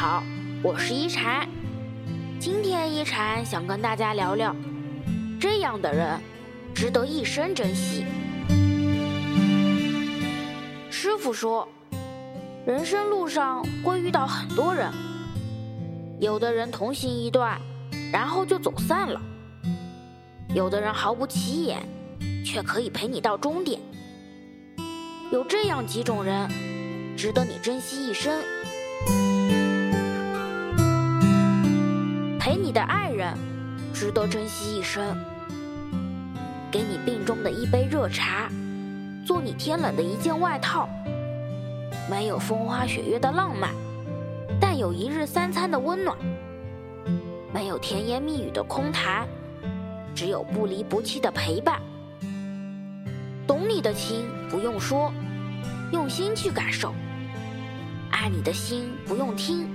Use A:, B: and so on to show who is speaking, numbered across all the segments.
A: 好，我是一禅。今天一禅想跟大家聊聊，这样的人值得一生珍惜。师傅说，人生路上会遇到很多人，有的人同行一段，然后就走散了；有的人毫不起眼，却可以陪你到终点。有这样几种人，值得你珍惜一生。值得珍惜一生；给你病中的一杯热茶，做你天冷的一件外套。没有风花雪月的浪漫，但有一日三餐的温暖；没有甜言蜜语的空谈，只有不离不弃的陪伴。懂你的情不用说，用心去感受；爱你的心不用听，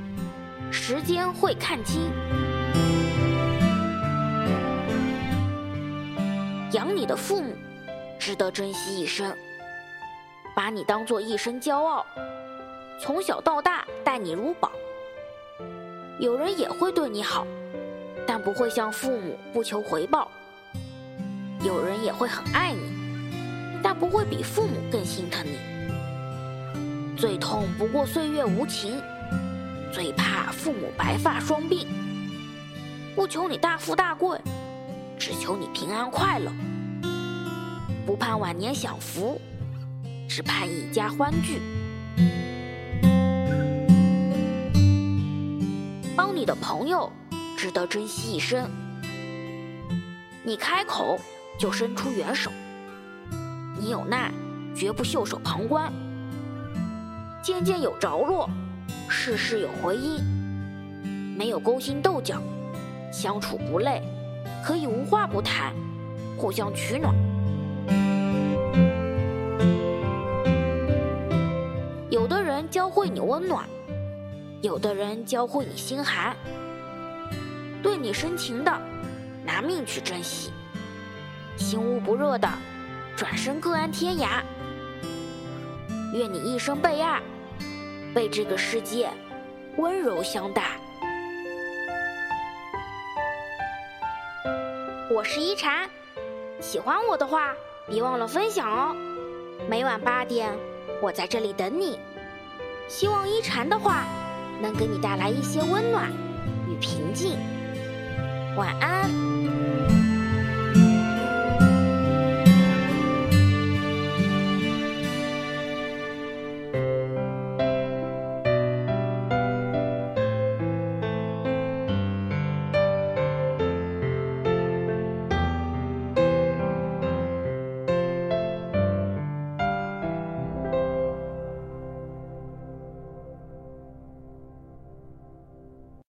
A: 时间会看清。养你的父母，值得珍惜一生，把你当做一生骄傲，从小到大待你如宝。有人也会对你好，但不会像父母不求回报；有人也会很爱你，但不会比父母更心疼你。最痛不过岁月无情，最怕父母白发双鬓。不求你大富大贵。只求你平安快乐，不盼晚年享福，只盼一家欢聚。帮你的朋友，值得珍惜一生。你开口就伸出援手，你有难绝不袖手旁观。件件有着落，事事有回音，没有勾心斗角，相处不累。可以无话不谈，互相取暖。有的人教会你温暖，有的人教会你心寒。对你深情的，拿命去珍惜；心无不热的，转身各安天涯。愿你一生被爱，被这个世界温柔相待。我是一禅，喜欢我的话，别忘了分享哦。每晚八点，我在这里等你。希望一禅的话能给你带来一些温暖与平静。晚安。